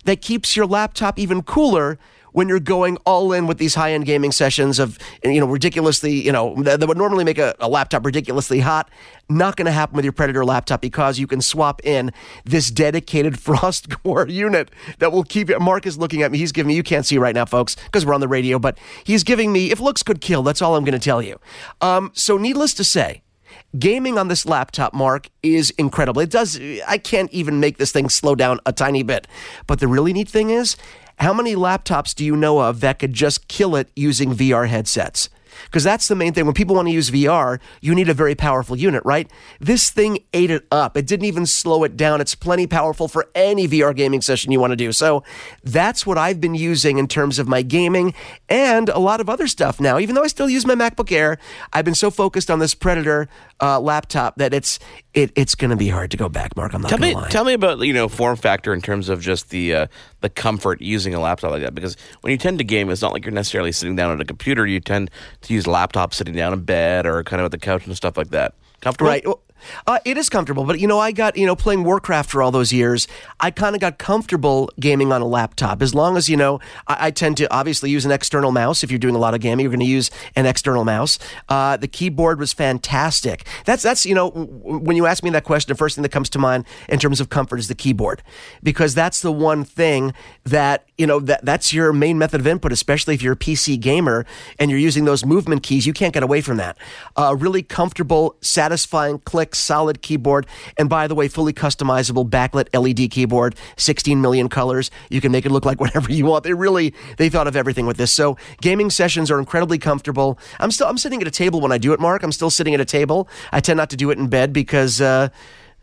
that keeps your laptop even cooler when you're going all in with these high end gaming sessions of, you know, ridiculously, you know, that would normally make a, a laptop ridiculously hot. Not going to happen with your Predator laptop because you can swap in this dedicated Frost Core unit that will keep it. Mark is looking at me. He's giving me, you can't see right now, folks, because we're on the radio, but he's giving me, if looks could kill, that's all I'm going to tell you. Um, so, needless to say, gaming on this laptop, Mark, is incredible. It does, I can't even make this thing slow down a tiny bit. But the really neat thing is, how many laptops do you know of that could just kill it using VR headsets? Because that's the main thing. When people want to use VR, you need a very powerful unit, right? This thing ate it up. It didn't even slow it down. It's plenty powerful for any VR gaming session you want to do. So that's what I've been using in terms of my gaming and a lot of other stuff now. Even though I still use my MacBook Air, I've been so focused on this Predator uh, laptop that it's it, it's going to be hard to go back, Mark. I'm not tell me lie. tell me about you know form factor in terms of just the uh, the comfort using a laptop like that because when you tend to game, it's not like you're necessarily sitting down at a computer. You tend to use laptops sitting down in bed or kind of at the couch and stuff like that. Comfortable, right? Well, uh, it is comfortable, but you know, I got you know playing Warcraft for all those years. I kind of got comfortable gaming on a laptop as long as you know. I, I, tend to obviously use an external mouse. If you're doing a lot of gaming, you're going to use an external mouse. Uh, the keyboard was fantastic. That's that's you know when you ask me that question, the first thing that comes to mind in terms of comfort is the keyboard because that's the one thing that you know that that's your main method of input, especially if you're a PC gamer and you're using those movement keys. You can't get away from that. Uh, really comfortable, satisfying click solid keyboard. And by the way, fully customizable backlit LED keyboard, 16 million colors. You can make it look like whatever you want. They really, they thought of everything with this. So gaming sessions are incredibly comfortable. I'm still, I'm sitting at a table when I do it, Mark. I'm still sitting at a table. I tend not to do it in bed because, uh,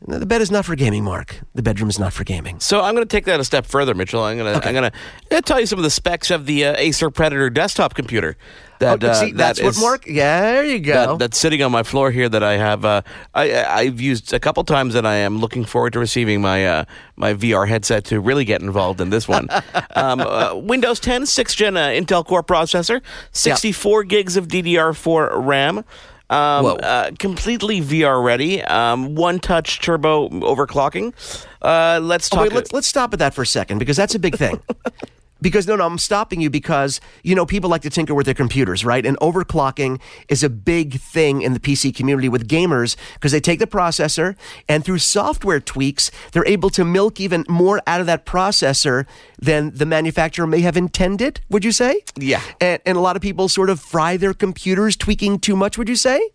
the bed is not for gaming, Mark. The bedroom is not for gaming. So I'm going to take that a step further, Mitchell. I'm going to okay. I'm going to tell you some of the specs of the uh, Acer Predator desktop computer. That, oh, see, uh, that's that what is, Mark. Yeah, there you go. That, that's sitting on my floor here. That I have. Uh, I I've used a couple times, and I am looking forward to receiving my uh, my VR headset to really get involved in this one. um, uh, Windows 10, sixth gen uh, Intel Core processor, 64 yep. gigs of DDR4 RAM. Um, uh, completely VR ready. Um, one touch turbo overclocking. Uh, let's talk. Oh, wait, let's, let's stop at that for a second because that's a big thing. Because no, no, I'm stopping you because you know people like to tinker with their computers, right? And overclocking is a big thing in the PC community with gamers because they take the processor and through software tweaks, they're able to milk even more out of that processor than the manufacturer may have intended. Would you say? Yeah. And, and a lot of people sort of fry their computers tweaking too much. Would you say?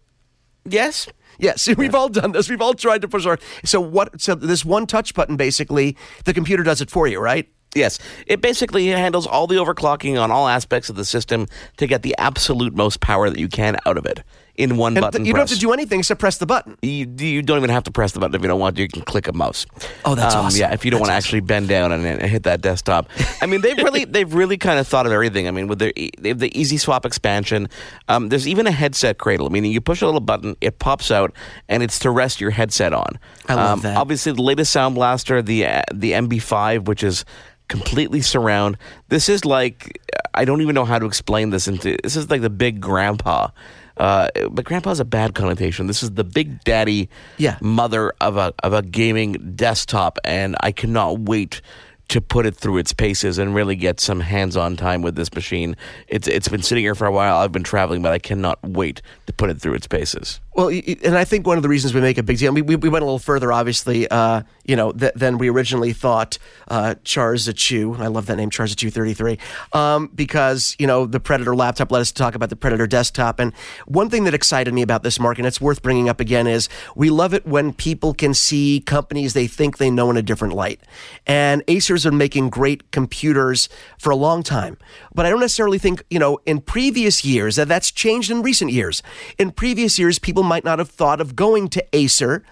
Yes. Yes, we've all done this. We've all tried to push our. So what? So this one touch button, basically, the computer does it for you, right? Yes, it basically handles all the overclocking on all aspects of the system to get the absolute most power that you can out of it in one and button. Th- you press. don't have to do anything except press the button. You, you, don't even have to press the button if you don't want to. You can click a mouse. Oh, that's um, awesome. Yeah, if you don't that's want to awesome. actually bend down and, and, hit that desktop. I mean, they've really they've really kind of thought of everything. I mean, with their they have the Easy Swap expansion. Um, there's even a headset cradle, meaning you push a little button, it pops out, and it's to rest your headset on. I love um, that. Obviously, the latest Sound Blaster, the uh, the MB5, which is completely surround. This is like I don't even know how to explain this. Into this is like the big grandpa. Uh, but grandpa's a bad connotation. This is the big daddy, yeah. mother of a of a gaming desktop, and I cannot wait to put it through its paces and really get some hands-on time with this machine. It's it's been sitting here for a while. I've been traveling, but I cannot wait to put it through its paces. Well, and I think one of the reasons we make a big deal, we, we went a little further, obviously, uh, you know, th- than we originally thought. Uh, I love that name, Charles Chu 33, um, because, you know, the Predator laptop let us talk about the Predator desktop. And one thing that excited me about this, Mark, and it's worth bringing up again, is we love it when people can see companies they think they know in a different light. And Acer's are making great computers for a long time. But I don't necessarily think, you know, in previous years, that that's changed in recent years. In previous years, people people might not have thought of going to Acer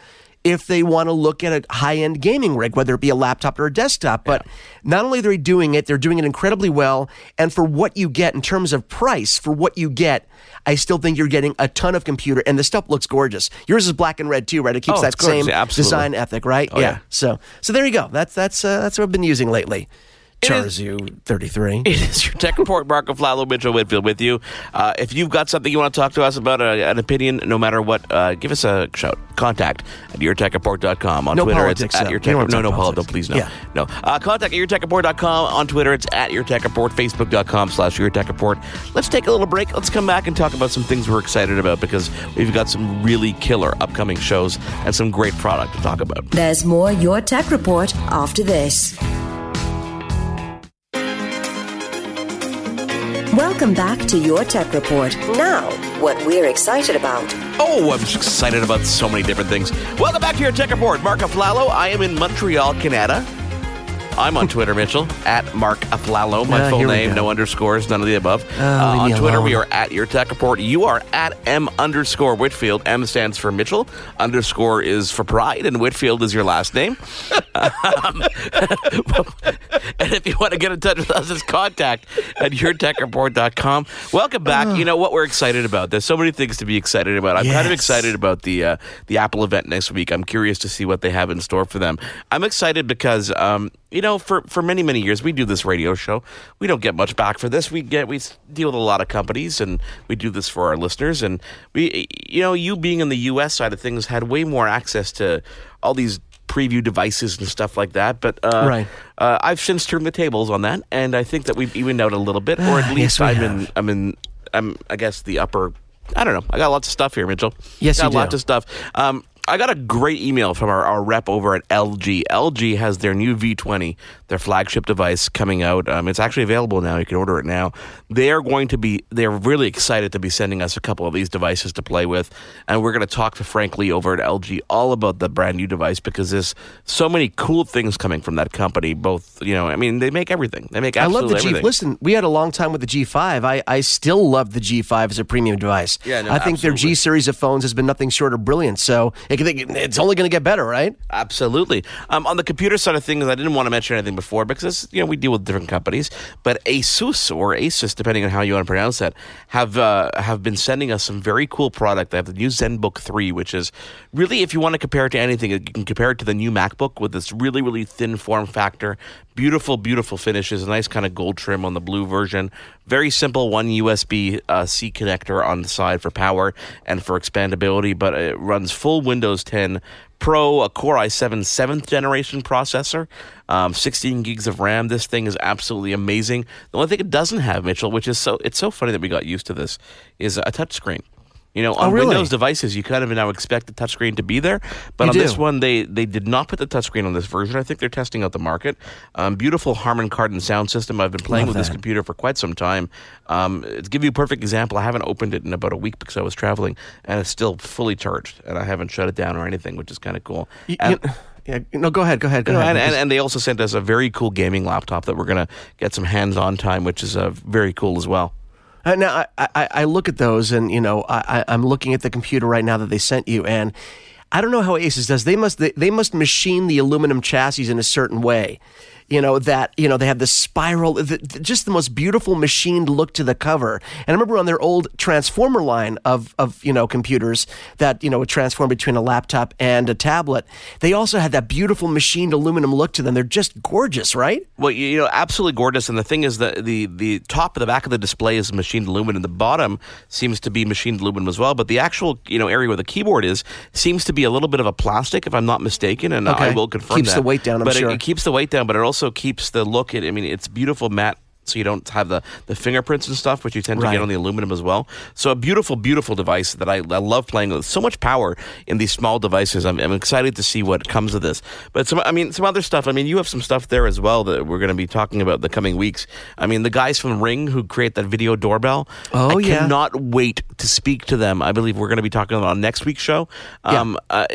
if they want to look at a high end gaming rig, whether it be a laptop or a desktop. But yeah. not only are they doing it, they're doing it incredibly well. And for what you get in terms of price, for what you get, I still think you're getting a ton of computer, and the stuff looks gorgeous. Yours is black and red too, right? It keeps oh, that same Absolutely. design ethic, right? Oh, yeah. yeah. So, so there you go. That's that's uh, that's what I've been using lately. Charzu 33. It is your tech report. Mark Aflalo, Mitchell Whitfield with you. Uh, if you've got something you want to talk to us about, uh, an opinion, no matter what, uh, give us a shout. Contact at yourtechreport.com. On no Twitter, politics, it's at your tech No, no, politics. no, please, no. Yeah. No. Uh, contact at yourtechreport.com. On Twitter, it's at yourtechreport. Facebook.com slash yourtechreport. Let's take a little break. Let's come back and talk about some things we're excited about because we've got some really killer upcoming shows and some great product to talk about. There's more Your Tech Report after this. Welcome back to your Tech Report. Now, what we're excited about. Oh, I'm excited about so many different things. Welcome back to your Tech Report. Mark Aflalo, I am in Montreal, Canada. I'm on Twitter, Mitchell, at Mark Aflalo. My Uh, full name, no underscores, none of the above. Oh, Uh, on Twitter, alone. we are at your Tech Report. You are at M underscore Whitfield. M stands for Mitchell. Underscore is for pride, and Whitfield is your last name. Um, and if you want to get in touch with us, it's contact at yourtechreport.com. Welcome back. You know what we're excited about? There's so many things to be excited about. I'm kind of excited about the uh, the Apple event next week. I'm curious to see what they have in store for them. I'm excited because um, you know, for, for many many years we do this radio show. We don't get much back for this. We get we deal with a lot of companies, and we do this for our listeners. And we, you know, you being in the U.S. side of things had way more access to all these preview devices and stuff like that. But uh, Right. uh, I've since turned the tables on that, and I think that we've evened out a little bit, or at Ah, least yes, I'm have. in. I'm in. I'm. I guess the upper. I don't know. I got lots of stuff here, Mitchell. Yes, got you lots of stuff. Um, I got a great email from our, our rep over at LG. LG has their new V20, their flagship device, coming out. Um, it's actually available now. You can order it now. They are going to be. They're really excited to be sending us a couple of these devices to play with, and we're going to talk to Frank Lee over at LG all about the brand new device because there's so many cool things coming from that company. Both, you know, I mean, they make everything. They make I love absolutely the G. everything. Listen, we had a long time with the G5. I, I still love the G5 as a premium device. Yeah, no, I think their. G series of phones has been nothing short of brilliant. So it, it's only going to get better, right? Absolutely. Um, on the computer side of things, I didn't want to mention anything before because you know we deal with different companies, but ASUS or Asus, depending on how you want to pronounce that, have uh, have been sending us some very cool product. They have the new ZenBook three, which is really, if you want to compare it to anything, you can compare it to the new MacBook with this really really thin form factor, beautiful beautiful finishes, a nice kind of gold trim on the blue version. Very simple, one USB uh, C connector on the side for power and for expandability, but it runs full Windows 10 Pro, a Core i7 seventh generation processor, um, 16 gigs of RAM. This thing is absolutely amazing. The only thing it doesn't have, Mitchell, which is so it's so funny that we got used to this, is a touchscreen. You know, on Oh, really? Windows devices, you kind of now expect the touchscreen to be there, but You on this one, they they did not put the touchscreen on this version. I think they're testing out the market. Um, beautiful Harman Kardon sound system. I've been playing Love with this computer for quite some time. Um, to give you a perfect example, I haven't opened it in about a week because I was traveling, and it's still fully charged, and I haven't shut it down or anything, which is kind of cool. You- And- you- yeah, no, go ahead. Go ahead. Go ahead. and, and, and they also sent us a very cool gaming laptop that we're going to get some hands-on time, which is uh, very cool as well. Uh, now I, I, I look at those, and you know, I, I- I'm looking at the computer right now that they sent you, and I don't know how Asus does. They must they, they must machine the aluminum chassis in a certain way. You know that you know they have the spiral, the, the- just the most beautiful machined look to the cover. And I remember on their old Transformer line of of you know computers that you know would transform between a laptop and a tablet. They also had that beautiful machined aluminum look to them. They're just gorgeous, right? Well, you know, absolutely gorgeous. And the thing is that the the top of the back of the display is machined aluminum. The bottom seems to be machined aluminum as well. But the actual you know area where the keyboard is seems to be a little bit of a plastic, if I'm not mistaken. And I will confirm Keeps that. the weight down, I'm but sure. it, it keeps the weight down, but it also keeps the look. It, I mean, it's beautiful matte so you don't have the, the fingerprints and stuff, which you tend to Right. get on the aluminum as well. So a beautiful, beautiful device that I, I love playing with. So much power in these small devices. I'm, I'm excited to see what comes of this. But some, I mean, some other stuff. I mean, you have some stuff there as well that we're going to be talking about the coming weeks. I mean, the guys from Ring who create that video doorbell. Oh, I yeah. cannot wait to speak to them. I believe we're going to be talking about on next week's show. Um, uh,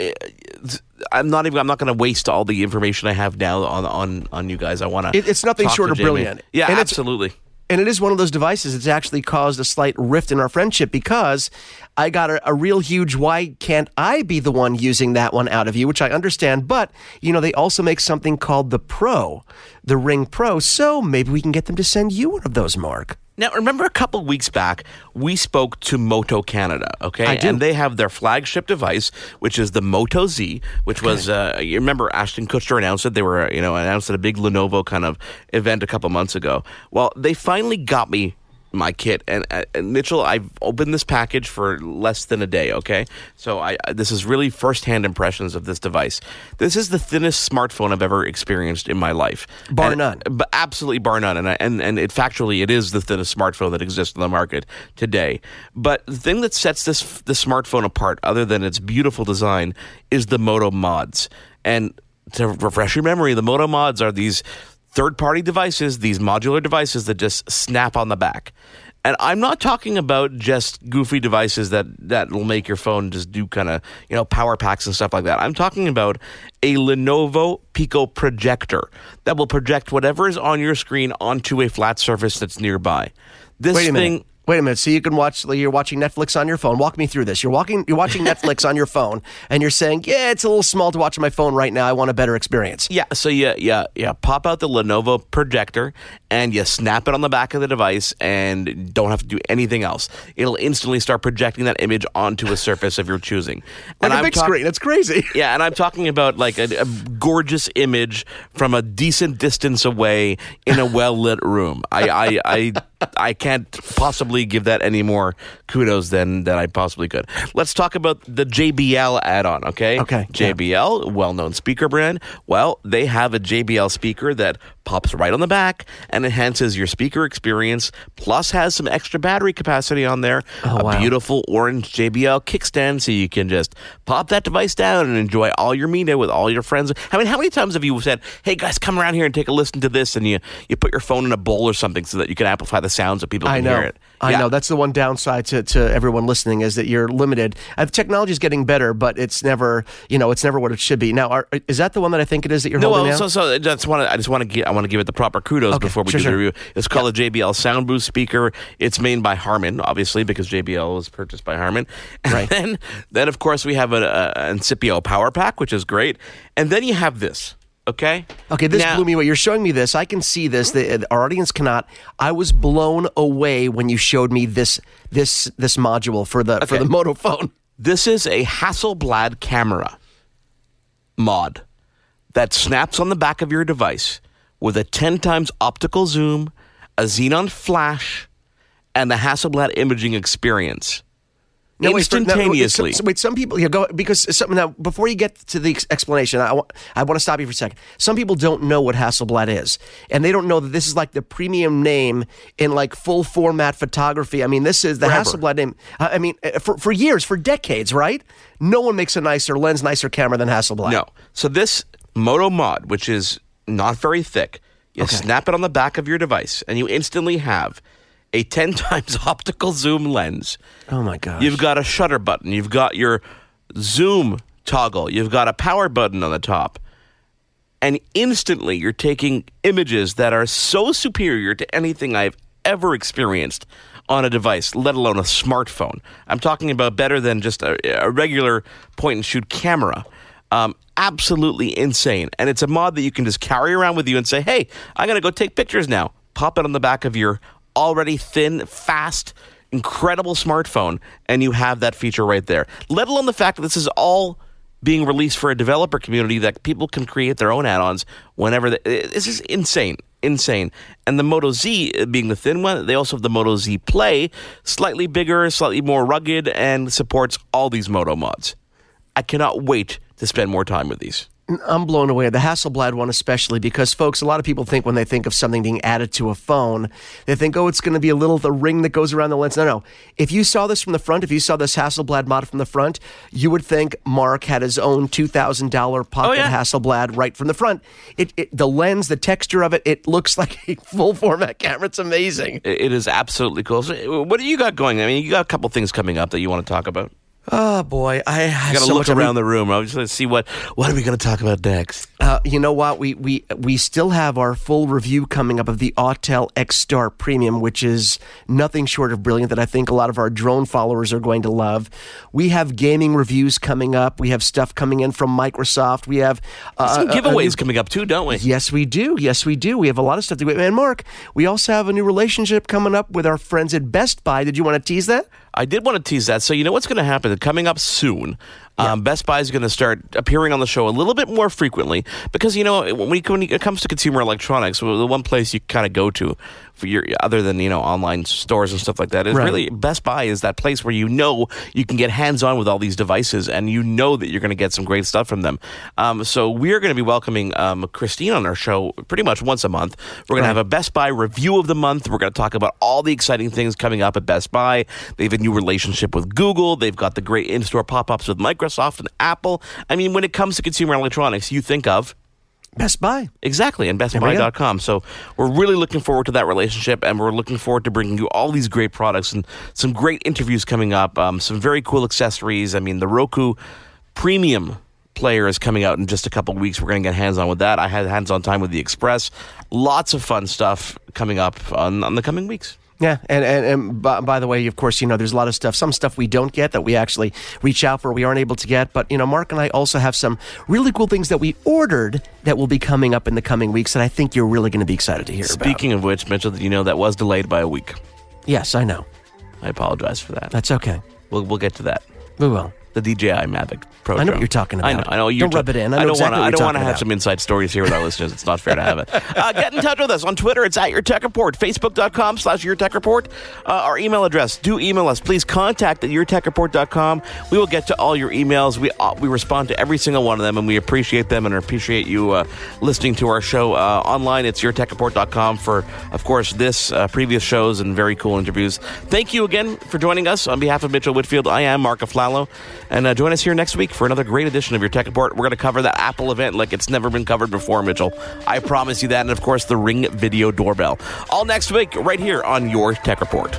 I'm not even. I'm not going to waste all the information I have now on on on you guys. I want to. It- it's nothing short of brilliant. Yeah, And it's- absolutely. And it is one of those devices that's actually caused a slight rift in our friendship because I got a, a real huge why can't I be the one using that one out of you, which I understand. But, you know, they also make something called the Pro, the Ring Pro. So maybe we can get them to send you one of those, Mark. Now, remember a couple weeks back, we spoke to Moto Canada, okay? I do. And they have their flagship device, which is the Moto Z, which was, uh, you remember Ashton Kutcher announced it. They were, you know, announced at a big Lenovo kind of event a couple months ago. Well, they finally got me my kit. And, uh, Mitchell, I've opened this package for less than a day, okay? So I, this is really firsthand impressions of this device. This is the thinnest smartphone I've ever experienced in my life. Bar And- none. but absolutely bar none. And I, and and it factually it is the thinnest smartphone that exists in the market today. But the thing that sets this the smartphone apart, other than its beautiful design, is the Moto mods. And to refresh your memory, the Moto mods are these third party devices, these modular devices that just snap on the back. And I'm not talking about just goofy devices that that will make your phone just do kind of you know power packs and stuff like that. I'm talking about a Lenovo Pico projector that will project whatever is on your screen onto a flat surface that's nearby. This Wait a thing. minute. Wait a minute. So you can watch. You're watching Netflix on your phone. Walk me through this. You're walking. You're watching Netflix on your phone, and you're saying, "Yeah, it's a little small to watch on my phone right now. I want a better experience." Yeah, so you, yeah, yeah, pop out the Lenovo projector and you snap it on the back of the device and don't have to do anything else. It'll instantly start projecting that image onto a surface of your choosing. Like and a I'm big talk- screen. It's crazy. Yeah, and I'm talking about like a, a gorgeous image from a decent distance away in a well lit room. I, I, I, I can't possibly give that any more kudos than than I possibly could. Let's talk about the JBL add-on. Okay. Okay, yeah. JBL, well-known speaker brand. Well, they have a JBL speaker that pops right on the back and enhances your speaker experience. Plus, has some extra battery capacity on there. Oh, a wow. beautiful orange JBL kickstand, so you can just pop that device down and enjoy all your media with all your friends. I mean, how many times have you said, "Hey guys, come around here and take a listen to this," and you you put your phone in a bowl or something so that you can amplify the sounds so people can I know. hear it. I Yeah. know. That's the one downside to, to everyone listening is that you're limited. Uh, the technology is getting better, but it's never, you know, it's never what it should be. Now, are, is that the one that I think it is that you're No, holding well, so so I just want to I just want to give I want to give it the proper kudos Okay, before we sure, do sure. the review. It's called a JBL Sound Boost speaker. It's made by Harman, obviously, because JBL was purchased by Harman. Right. Then, then of course we have an Incipio Power Pack, which is great. And then you have this. Okay. Okay, this Now- blew me away. You're showing me this. I can see this. The, uh, our audience cannot. I was blown away when you showed me this this this module for the for the Moto phone. This is a Hasselblad camera mod that snaps on the back of your device with a 10 times optical zoom, a xenon flash, and the Hasselblad imaging experience. No, wait, no, Instantaneously. so- so- wait, some people yeah, go because some, now before you get to the explanation, I want I want to stop you for a second. Some people don't know what Hasselblad is, and they don't know that this is like the premium name in like full format photography. I mean, this is the Forever. Hasselblad name. I mean, uh, for for years, for decades, right? No one makes a nicer lens, nicer camera than Hasselblad. No. So this Moto Mod, which is not very thick, you Okay. snap it on the back of your device, and you instantly have a 10 times optical zoom lens. Oh my gosh. You've got a shutter button. You've got your zoom toggle. You've got a power button on the top. And instantly, you're taking images that are so superior to anything I've ever experienced on a device, let alone a smartphone. I'm talking about better than just a, a regular point and shoot camera. Um, absolutely insane. And it's a mod that you can just carry around with you and say, hey, I'm going to go take pictures now. Pop it on the back of your already thin, fast, incredible smartphone, and you have that feature right there. Let alone the fact that this is all being released for a developer community that people can create their own add-ons whenever they, this is insane insane and the moto z uh, being the thin one they also have the moto z play slightly bigger slightly more rugged and supports all these moto mods i cannot wait to spend more time with these. I'm blown away. The Hasselblad one, especially because, folks, a lot of people think when they think of something being added to a phone, they think, oh, it's going to be a little the ring that goes around the lens. No, no. If you saw this from the front, if you saw this Hasselblad mod from the front, you would think Mark had his own two thousand dollar pocket Oh, yeah. Hasselblad right from the front. It, it, the lens, the texture of it, it looks like a full format camera. It's amazing. It- it is absolutely cool. So, what do you got going? I mean, you got a couple things coming up that you want to talk about. Oh boy, I got to so look around the room. I was just going to see what what are we going to talk about next. Uh, you know what? We we we still have our full review coming up of the Autel X Star Premium, which is nothing short of brilliant. That I think a lot of our drone followers are going to love. We have gaming reviews coming up. We have stuff coming in from Microsoft. We have uh, Some giveaways new- coming up too, don't we? Yes, we do. Yes, we do. We have a lot of stuff to do. And Mark, we also have a new relationship coming up with our friends at Best Buy. Did you want to tease that? I did want to tease that. So you know what's going to happen coming up soon. Um, Best Buy is going to start appearing on the show a little bit more frequently because you know when, we, when it comes to consumer electronics, the one place you kind of go to for your other than you know online stores and stuff like that is Right. really Best Buy is that place where you know you can get hands on with all these devices and you know that you're going to get some great stuff from them. Um, so we're going to be welcoming um, Christine on our show pretty much once a month. We're going to have a Best Buy review of the month. We're going to talk about all the exciting things coming up at Best Buy. They have a new relationship with Google. They've got the great in-store pop-ups with Microsoft and Apple. I mean, when it comes to consumer electronics, you think of Best Buy. Exactly, and bestbuy.com. So we're really looking forward to that relationship, and we're looking forward to bringing you all these great products and some great interviews coming up, um, some very cool accessories. I mean, the Roku Premium player is coming out in just a couple weeks. We're going to get hands on with that. I had hands on time with the Express. Lots of fun stuff coming up on, on the coming weeks. Yeah, and and, and by, by the way, of course, you know, there's a lot of stuff. Some stuff we don't get that we actually reach out for, we aren't able to get. But you know, Mark and I also have some really cool things that we ordered that will be coming up in the coming weeks, and I think you're really going to be excited to hear about. Speaking of which, Mitchell, you know that was delayed by a week. Yes, I know. I apologize for that. That's okay. We'll, we'll get to that. We will. The DJI Mavic Pro. I know what you're talking I know. about. I know. You're Don't rub it in. I know don't exactly wanna, I don't want to have some inside stories here with our listeners. It's not fair to have it. Uh, get in touch with us on Twitter. It's at Your Tech Report. Facebook.com slash Your Tech Report. Uh, our email address. Do email us. Please contact at YourTechReport.com. We will get to all your emails. We uh, we respond to every single one of them, and we appreciate them and appreciate you uh, listening to our show uh, online. It's YourTechReport.com for, of course, this uh, previous shows and very cool interviews. Thank you again for joining us on behalf of Mitchell Whitfield. I am Mark Aflalo, and uh, join us here next week for another great edition of Your Tech Report. We're going to cover that Apple event like it's never been covered before, Mitchell. I promise you that, and of course, the Ring Video Doorbell. All next week, right here on Your Tech Report.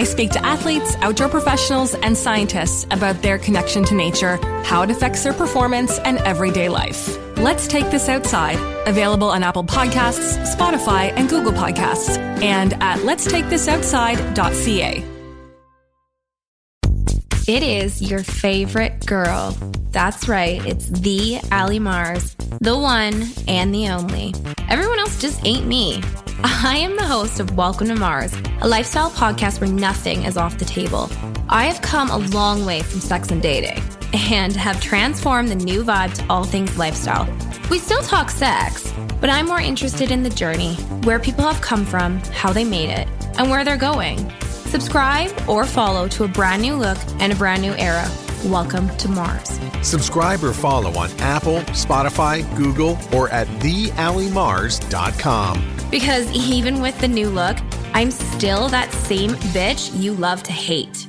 I speak to athletes, outdoor professionals, and scientists about their connection to nature, how it affects their performance, and everyday life. Let's Take This Outside, available on Apple Podcasts, Spotify, and Google Podcasts, and at letstakethisoutside.ca. It is your favorite girl. That's right, it's the Ali Mars, the one and the only. Everyone else just ain't me. I am the host of Welcome to Mars, a lifestyle podcast where nothing is off the table. I have come a long way from sex and dating and have transformed the new vibe to all things lifestyle. We still talk sex, but I'm more interested in the journey, where people have come from, how they made it, and where they're going. Subscribe or follow to a brand new look and a brand new era. Welcome to Mars. Subscribe or follow on Apple, Spotify, Google, or at theallymars.com. Because even with the new look, I'm still that same bitch you love to hate.